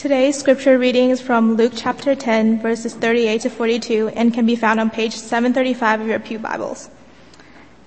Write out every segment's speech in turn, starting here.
Today's scripture reading is from Luke chapter 10, verses 38 to 42, and can be found on page 735 of your Pew Bibles.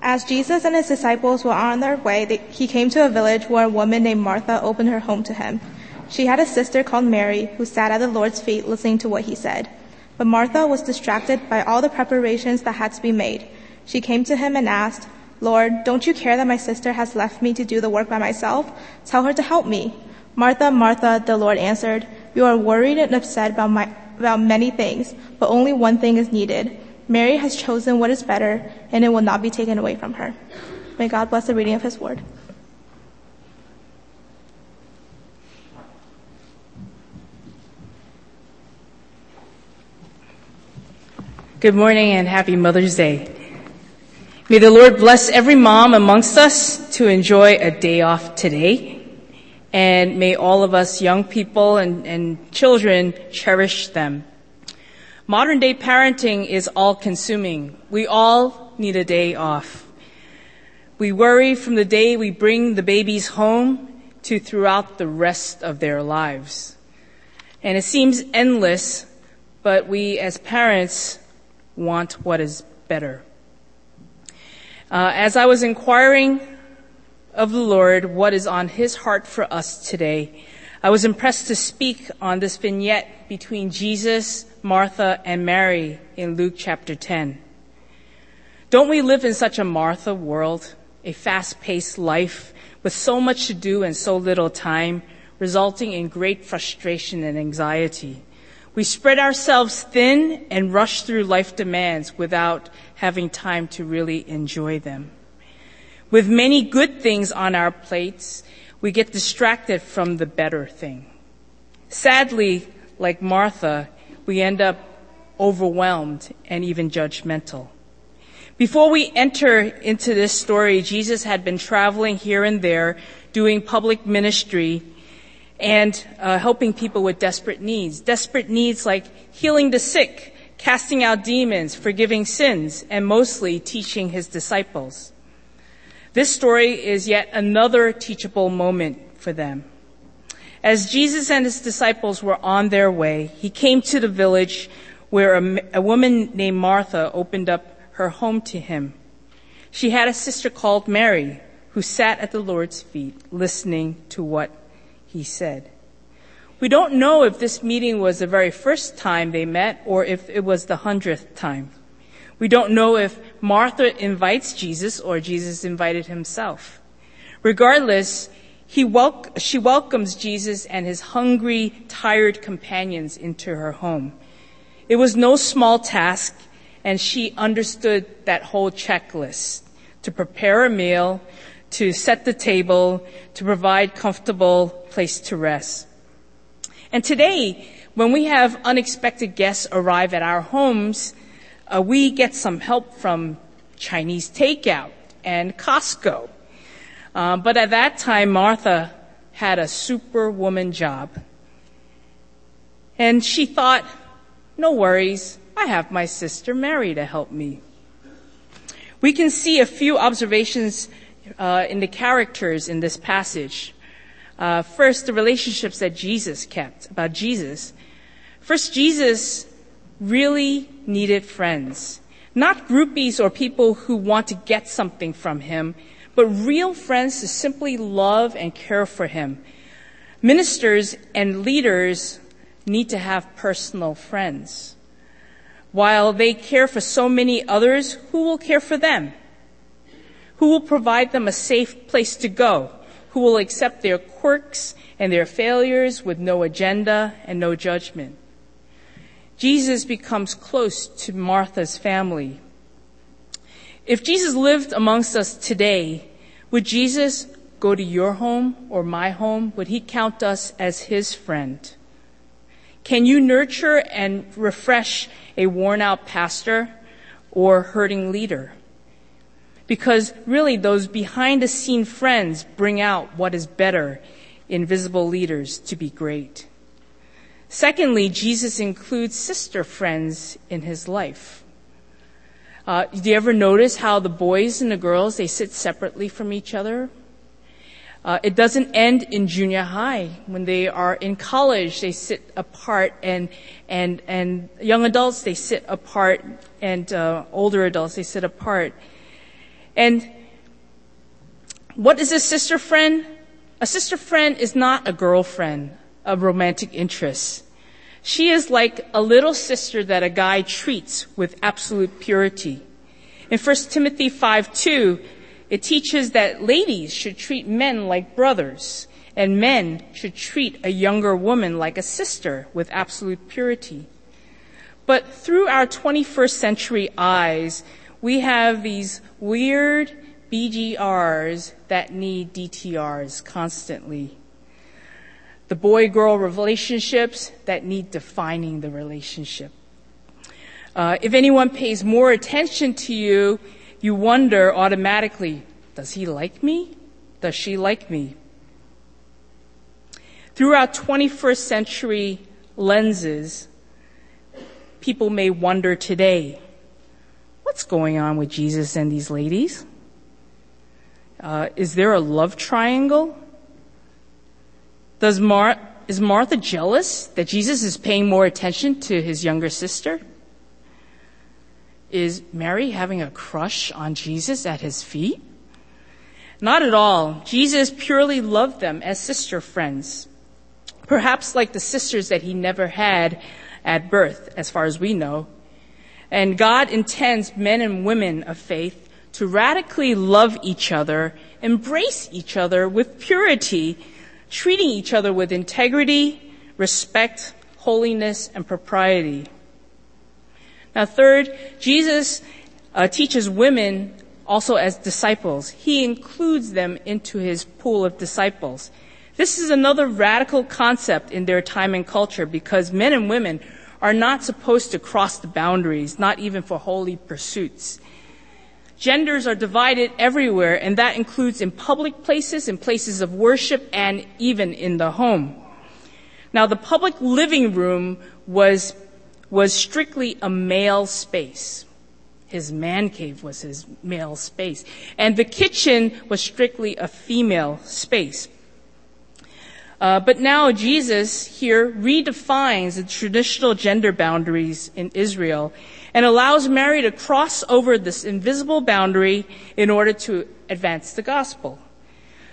As Jesus and his disciples were on their way, they, he came to a village where a woman named Martha opened her home to him. She had a sister called Mary who sat at the Lord's feet listening to what he said. But Martha was distracted by all the preparations that had to be made. She came to him and asked, Lord, don't you care that my sister has left me to do the work by myself? Tell her to help me. Martha, Martha, the Lord answered, you are worried and upset about, my, about many things, but only one thing is needed. Mary has chosen what is better, and it will not be taken away from her. May God bless the reading of his word. Good morning and happy Mother's Day. May the Lord bless every mom amongst us to enjoy a day off today. And may all of us young people and, and children cherish them. Modern day parenting is all consuming. We all need a day off. We worry from the day we bring the babies home to throughout the rest of their lives. And it seems endless, but we as parents want what is better. Uh, as I was inquiring of the Lord what is on his heart for us today. I was impressed to speak on this vignette between Jesus, Martha, and Mary in Luke chapter 10. Don't we live in such a Martha world, a fast-paced life with so much to do and so little time, resulting in great frustration and anxiety? We spread ourselves thin and rush through life demands without having time to really enjoy them. With many good things on our plates, we get distracted from the better thing. Sadly, like Martha, we end up overwhelmed and even judgmental. Before we enter into this story, Jesus had been traveling here and there, doing public ministry and uh, helping people with desperate needs. Desperate needs like healing the sick, casting out demons, forgiving sins, and mostly teaching his disciples. This story is yet another teachable moment for them. As Jesus and his disciples were on their way, he came to the village where a, a, woman named Martha opened up her home to him. She had a sister called Mary who sat at the Lord's feet listening to what he said. We don't know if this meeting was the very first time they met or if it was the hundredth time. We don't know if Martha invites Jesus or Jesus invited himself. Regardless, wel- she welcomes Jesus and his hungry, tired companions into her home. It was no small task, and she understood that whole checklist to prepare a meal, to set the table, to provide comfortable place to rest. And today, when we have unexpected guests arrive at our homes, uh, we get some help from Chinese takeout and Costco. Uh, but at that time, Martha had a superwoman job. And she thought, no worries, I have my sister Mary to help me. We can see a few observations uh, in the characters in this passage. Uh, first, the relationships that Jesus kept about Jesus. First, Jesus really needed friends. Not groupies or people who want to get something from him, but real friends to simply love and care for him. Ministers and leaders need to have personal friends. While they care for so many others, who will care for them? Who will provide them a safe place to go? Who will accept their quirks and their failures with no agenda and no judgment? Jesus becomes close to Martha's family. If Jesus lived amongst us today, would Jesus go to your home or my home? Would he count us as his friend? Can you nurture and refresh a worn out pastor or hurting leader? Because really those behind the scene friends bring out what is better in visible leaders to be great. Secondly, Jesus includes sister friends in his life. Uh, do you ever notice how the boys and the girls they sit separately from each other? Uh, it doesn't end in junior high. When they are in college, they sit apart, and and and young adults they sit apart, and uh, older adults they sit apart. And what is a sister friend? A sister friend is not a girlfriend of romantic interest. She is like a little sister that a guy treats with absolute purity. In 1 Timothy 5 2, it teaches that ladies should treat men like brothers, and men should treat a younger woman like a sister with absolute purity. But through our 21st century eyes, we have these weird BGRs that need DTRs constantly. The boy girl relationships that need defining the relationship. Uh, if anyone pays more attention to you, you wonder automatically, does he like me? Does she like me? Through our 21st century lenses, people may wonder today, what's going on with Jesus and these ladies? Uh, is there a love triangle? Does Mar- is Martha jealous that Jesus is paying more attention to his younger sister? Is Mary having a crush on Jesus at his feet? Not at all. Jesus purely loved them as sister friends. Perhaps like the sisters that he never had at birth, as far as we know. And God intends men and women of faith to radically love each other, embrace each other with purity, treating each other with integrity, respect, holiness, and propriety. Now, third, Jesus uh, teaches women also as disciples. He includes them into his pool of disciples. This is another radical concept in their time and culture because men and women are not supposed to cross the boundaries, not even for holy pursuits. Genders are divided everywhere, and that includes in public places, in places of worship, and even in the home. Now, the public living room was was strictly a male space. His man cave was his male space. And the kitchen was strictly a female space. Uh, but now Jesus here redefines the traditional gender boundaries in Israel and allows Mary to cross over this invisible boundary in order to advance the gospel.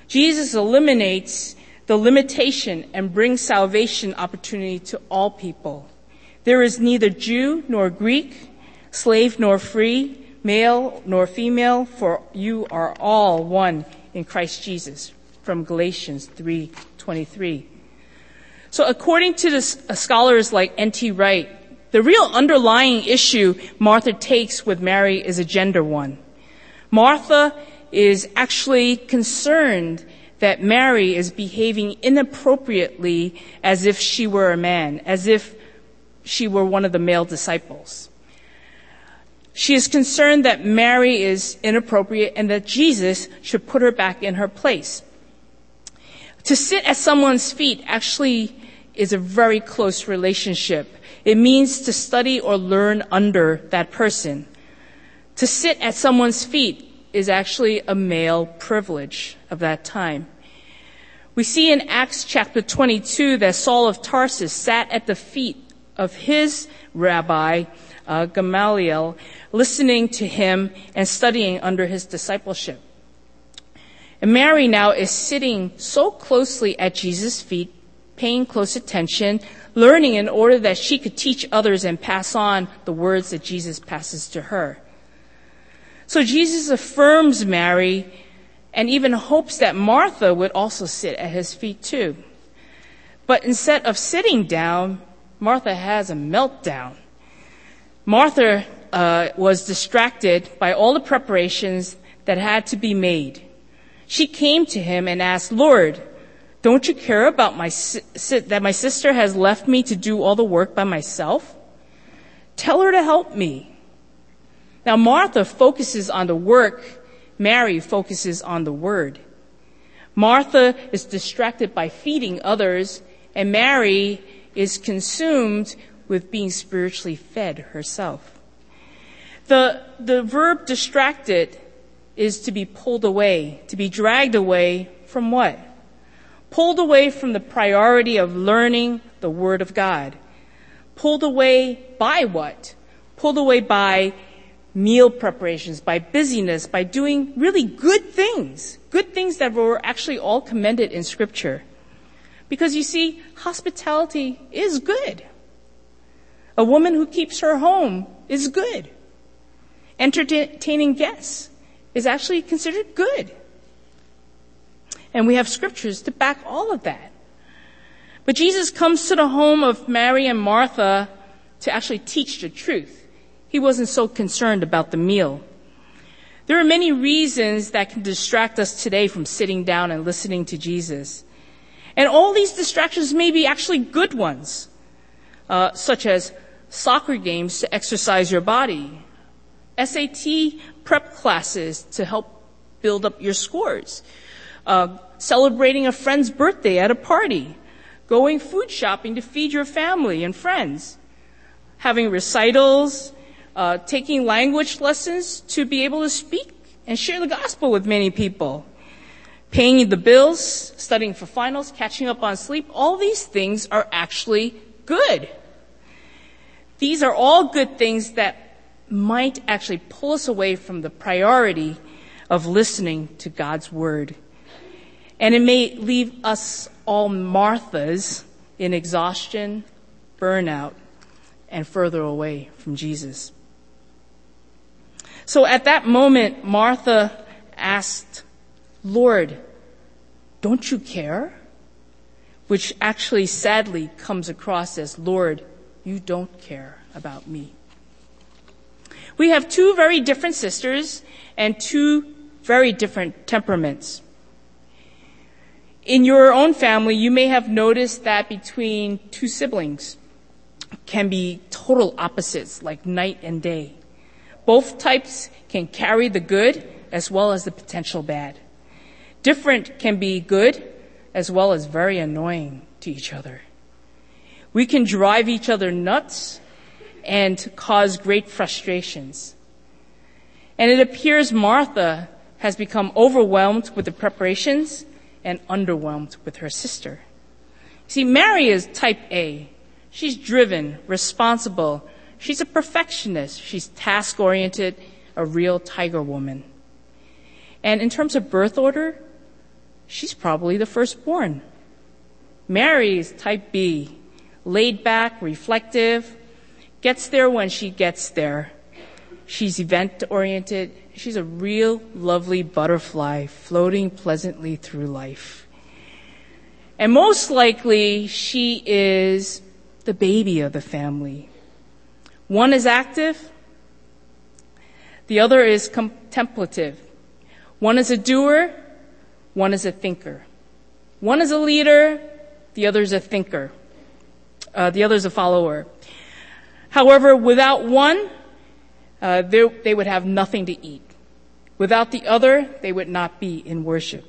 Jesus eliminates the limitation and brings salvation opportunity to all people. There is neither Jew nor Greek, slave nor free, male nor female, for you are all one in Christ Jesus. From Galatians 3:23. So according to uh, scholars like N.T. Wright, the real underlying issue Martha takes with Mary is a gender one. Martha is actually concerned that Mary is behaving inappropriately as if she were a man, as if she were one of the male disciples. She is concerned that Mary is inappropriate and that Jesus should put her back in her place. To sit at someone's feet actually is a very close relationship. It means to study or learn under that person. To sit at someone's feet is actually a male privilege of that time. We see in Acts chapter 22 that Saul of Tarsus sat at the feet of his rabbi, uh, Gamaliel, listening to him and studying under his discipleship. And Mary now is sitting so closely at Jesus' feet, paying close attention, learning in order that she could teach others and pass on the words that Jesus passes to her. So Jesus affirms Mary and even hopes that Martha would also sit at his feet too. But instead of sitting down, Martha has a meltdown. Martha uh, was distracted by all the preparations that had to be made. She came to him and asked, Lord, don't you care about my si- that my sister has left me to do all the work by myself? Tell her to help me. Now Martha focuses on the work. Mary focuses on the word. Martha is distracted by feeding others and Mary is consumed with being spiritually fed herself. The, the verb distracted is to be pulled away, to be dragged away from what? Pulled away from the priority of learning the Word of God. Pulled away by what? Pulled away by meal preparations, by busyness, by doing really good things. Good things that were actually all commended in Scripture. Because you see, hospitality is good. A woman who keeps her home is good. Entertaining guests is actually considered good. And we have scriptures to back all of that. But Jesus comes to the home of Mary and Martha to actually teach the truth. He wasn't so concerned about the meal. There are many reasons that can distract us today from sitting down and listening to Jesus. And all these distractions may be actually good ones, uh, such as soccer games to exercise your body, SAT prep classes to help build up your scores, uh, celebrating a friend's birthday at a party, going food shopping to feed your family and friends, having recitals, uh, taking language lessons to be able to speak and share the gospel with many people, paying the bills, studying for finals, catching up on sleep. All these things are actually good. These are all good things that might actually pull us away from the priority of listening to God's word. And it may leave us all Marthas in exhaustion, burnout, and further away from Jesus. So at that moment, Martha asked, Lord, don't you care? Which actually sadly comes across as, Lord, you don't care about me. We have two very different sisters and two very different temperaments. In your own family, you may have noticed that between two siblings can be total opposites, like night and day. Both types can carry the good as well as the potential bad. Different can be good as well as very annoying to each other. We can drive each other nuts and cause great frustrations. And it appears Martha has become overwhelmed with the preparations and underwhelmed with her sister. See, Mary is type A. She's driven, responsible. She's a perfectionist. She's task oriented, a real tiger woman. And in terms of birth order, she's probably the firstborn. Mary is type B, laid back, reflective, gets there when she gets there. She's event oriented. She's a real lovely butterfly floating pleasantly through life. And most likely she is the baby of the family. One is active. The other is contemplative. One is a doer. One is a thinker. One is a leader. The other is a thinker. Uh, the other is a follower. However, without one, uh, they would have nothing to eat. Without the other, they would not be in worship.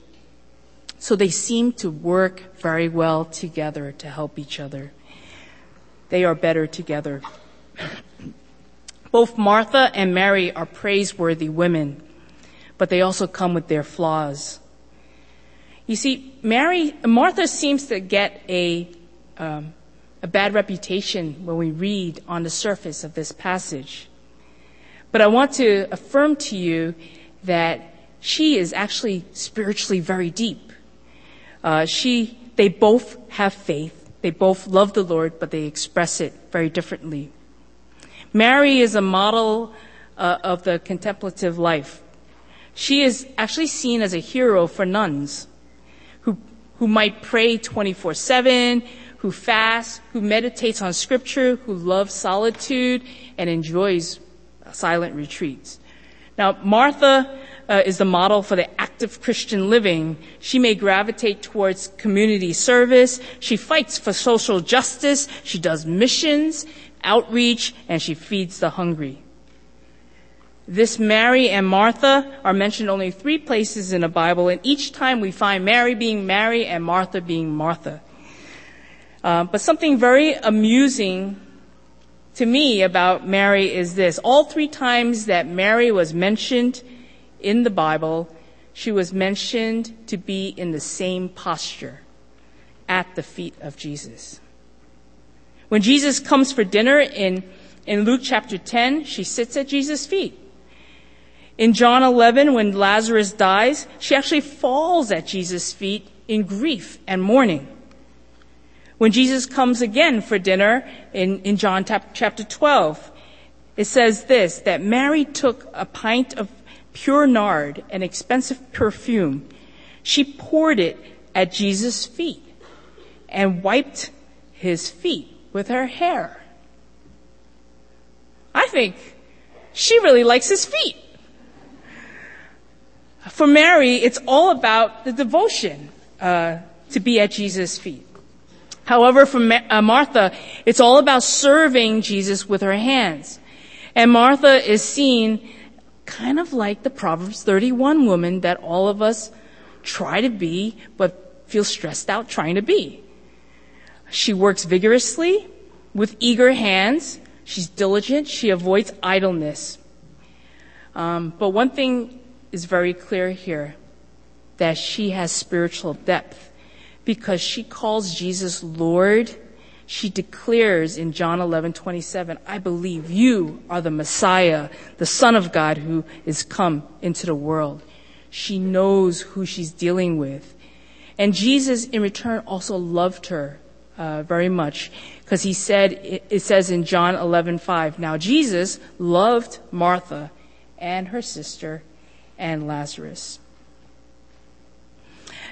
So they seem to work very well together to help each other. They are better together. Both Martha and Mary are praiseworthy women, but they also come with their flaws. You see, Mary, Martha seems to get a um, a bad reputation when we read on the surface of this passage. But I want to affirm to you that she is actually spiritually very deep. Uh, she, they both have faith. They both love the Lord, but they express it very differently. Mary is a model uh, of the contemplative life. She is actually seen as a hero for nuns who, who might pray 24 7, who fasts, who meditates on scripture, who loves solitude and enjoys silent retreats. Now, Martha uh, is the model for the active Christian living. She may gravitate towards community service. She fights for social justice. She does missions, outreach, and she feeds the hungry. This Mary and Martha are mentioned only three places in the Bible, and each time we find Mary being Mary and Martha being Martha. Uh, but something very amusing to me about Mary is this. All three times that Mary was mentioned in the Bible, she was mentioned to be in the same posture at the feet of Jesus. When Jesus comes for dinner in, in Luke chapter 10, she sits at Jesus' feet. In John 11, when Lazarus dies, she actually falls at Jesus' feet in grief and mourning. When Jesus comes again for dinner in, in John chapter 12, it says this, that Mary took a pint of pure nard, an expensive perfume. She poured it at Jesus' feet and wiped his feet with her hair. I think she really likes his feet. For Mary, it's all about the devotion uh, to be at Jesus' feet. However, for uh, Martha, it's all about serving Jesus with her hands. And Martha is seen kind of like the Proverbs 31 woman that all of us try to be, but feel stressed out trying to be. She works vigorously with eager hands. She's diligent. She avoids idleness. Um, but one thing is very clear here that she has spiritual depth because she calls Jesus Lord. She declares in John 11, 27, I believe you are the Messiah, the Son of God who is come into the world. She knows who she's dealing with. And Jesus in return also loved her uh, very much because he said, it, it says in John 11, 5, now Jesus loved Martha and her sister and Lazarus.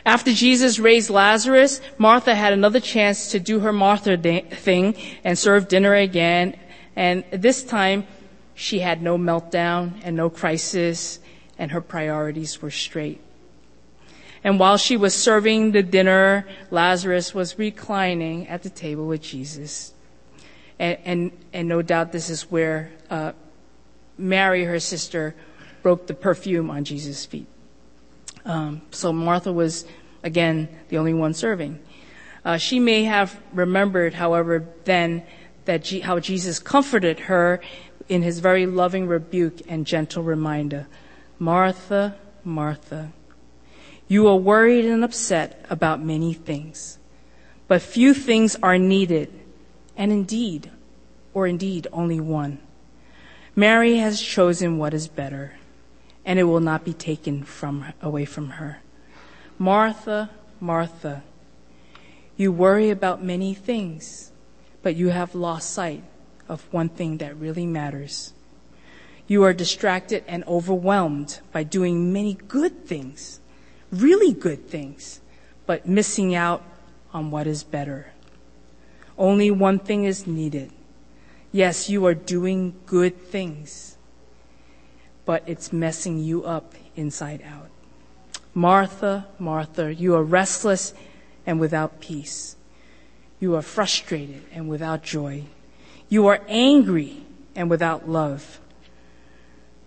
After Jesus raised Lazarus, Martha had another chance to do her Martha thing and serve dinner again. And this time, she had no meltdown and no crisis, and her priorities were straight. And while she was serving the dinner, Lazarus was reclining at the table with Jesus. And, and, and no doubt this is where uh, Mary, her sister, broke the perfume on Jesus' feet. Um, so Martha was, again, the only one serving. Uh, she may have remembered, however, then that G- how Jesus comforted her in his very loving rebuke and gentle reminder. Martha, Martha, you are worried and upset about many things, but few things are needed, and indeed, or indeed only one. Mary has chosen what is better and it will not be taken from away from her. Martha, Martha, you worry about many things, but you have lost sight of one thing that really matters. You are distracted and overwhelmed by doing many good things, really good things, but missing out on what is better. Only one thing is needed. Yes, you are doing good things but it's messing you up inside out. Martha, Martha, you are restless and without peace. You are frustrated and without joy. You are angry and without love.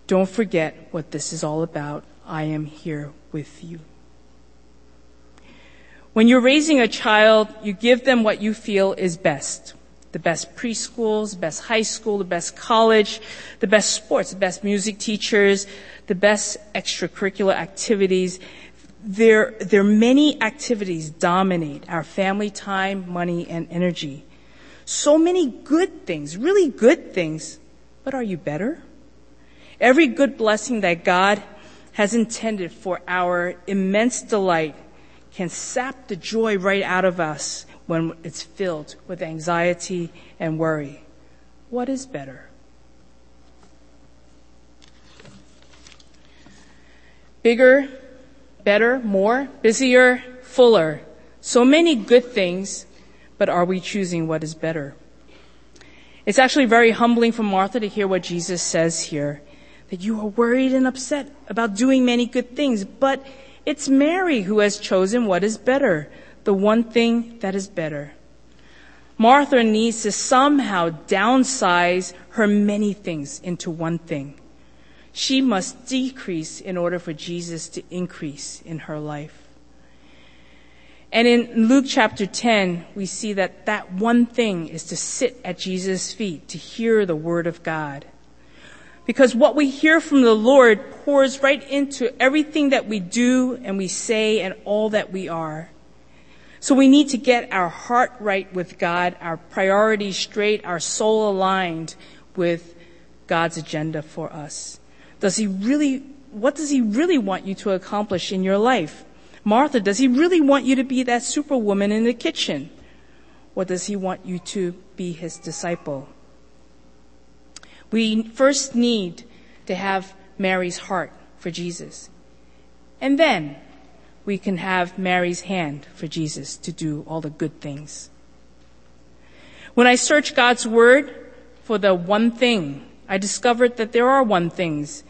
Don't forget what this is all about. I am here with you. When you're raising a child, you give them what you feel is best the best preschools, the best high school, the best college, the best sports, the best music teachers, the best extracurricular activities. There, there many activities dominate our family time, money, and energy. So many good things, really good things, but are you better? Every good blessing that God has intended for our immense delight can sap the joy right out of us when it's filled with anxiety and worry. What is better? Bigger, better, more, busier, fuller. So many good things, but are we choosing what is better? It's actually very humbling for Martha to hear what Jesus says here. That you are worried and upset about doing many good things, but it's Mary who has chosen what is better the one thing that is better. Martha needs to somehow downsize her many things into one thing. She must decrease in order for Jesus to increase in her life. And in Luke chapter 10, we see that that one thing is to sit at Jesus' feet to hear the word of God. Because what we hear from the Lord pours right into everything that we do and we say and all that we are. So we need to get our heart right with God, our priorities straight, our soul aligned with God's agenda for us. Does he really, what does he really want you to accomplish in your life? Martha, does he really want you to be that superwoman in the kitchen? Or does he want you to be his disciple? We first need to have Mary's heart for Jesus. And then we can have Mary's hand for Jesus to do all the good things. When I searched God's word for the one thing, I discovered that there are one things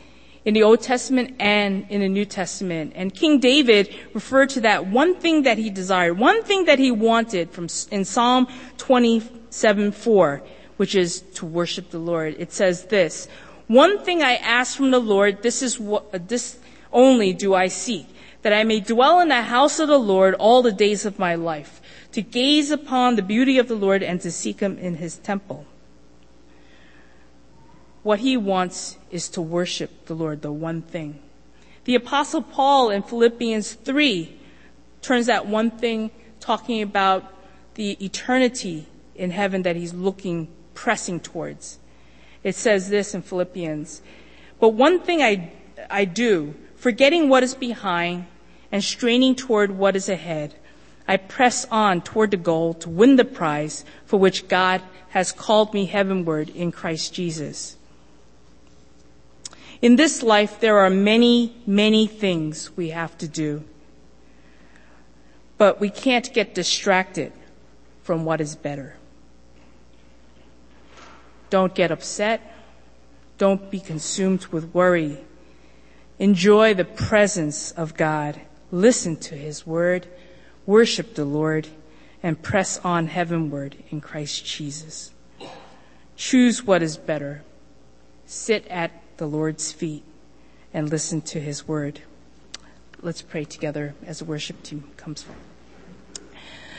in the Old Testament and in the New Testament. And King David referred to that one thing that he desired, one thing that he wanted from in Psalm 27, 4 which is to worship the Lord. It says this, one thing I ask from the Lord, this is what, this only do I seek, that I may dwell in the house of the Lord all the days of my life, to gaze upon the beauty of the Lord and to seek him in his temple. What he wants is to worship the Lord, the one thing. The apostle Paul in Philippians 3 turns that one thing talking about the eternity in heaven that he's looking pressing towards. It says this in Philippians. But one thing I, I do, forgetting what is behind and straining toward what is ahead, I press on toward the goal to win the prize for which God has called me heavenward in Christ Jesus. In this life, there are many, many things we have to do. But we can't get distracted from what is better. Don't get upset. Don't be consumed with worry. Enjoy the presence of God. Listen to His word. Worship the Lord and press on heavenward in Christ Jesus. Choose what is better. Sit at the Lord's feet and listen to His word. Let's pray together as the worship team comes forward.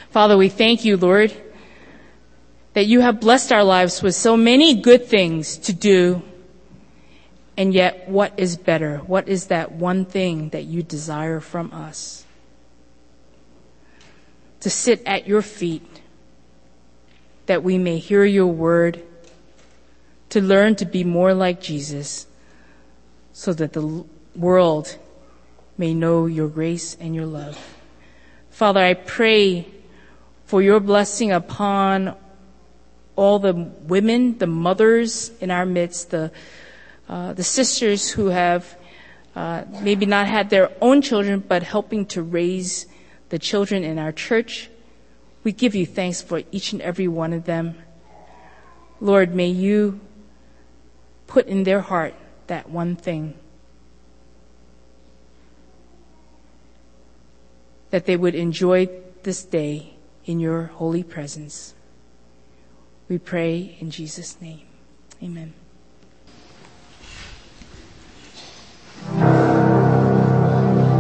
Father, we thank you, Lord that you have blessed our lives with so many good things to do. And yet, what is better? What is that one thing that you desire from us? To sit at your feet, that we may hear your word, to learn to be more like Jesus, so that the world may know your grace and your love. Father, I pray for your blessing upon all the women, the mothers in our midst, the, uh, the sisters who have uh, maybe not had their own children, but helping to raise the children in our church. We give you thanks for each and every one of them. Lord, may you put in their heart that one thing. That they would enjoy this day in your holy presence. We pray in Jesus' name. Amen.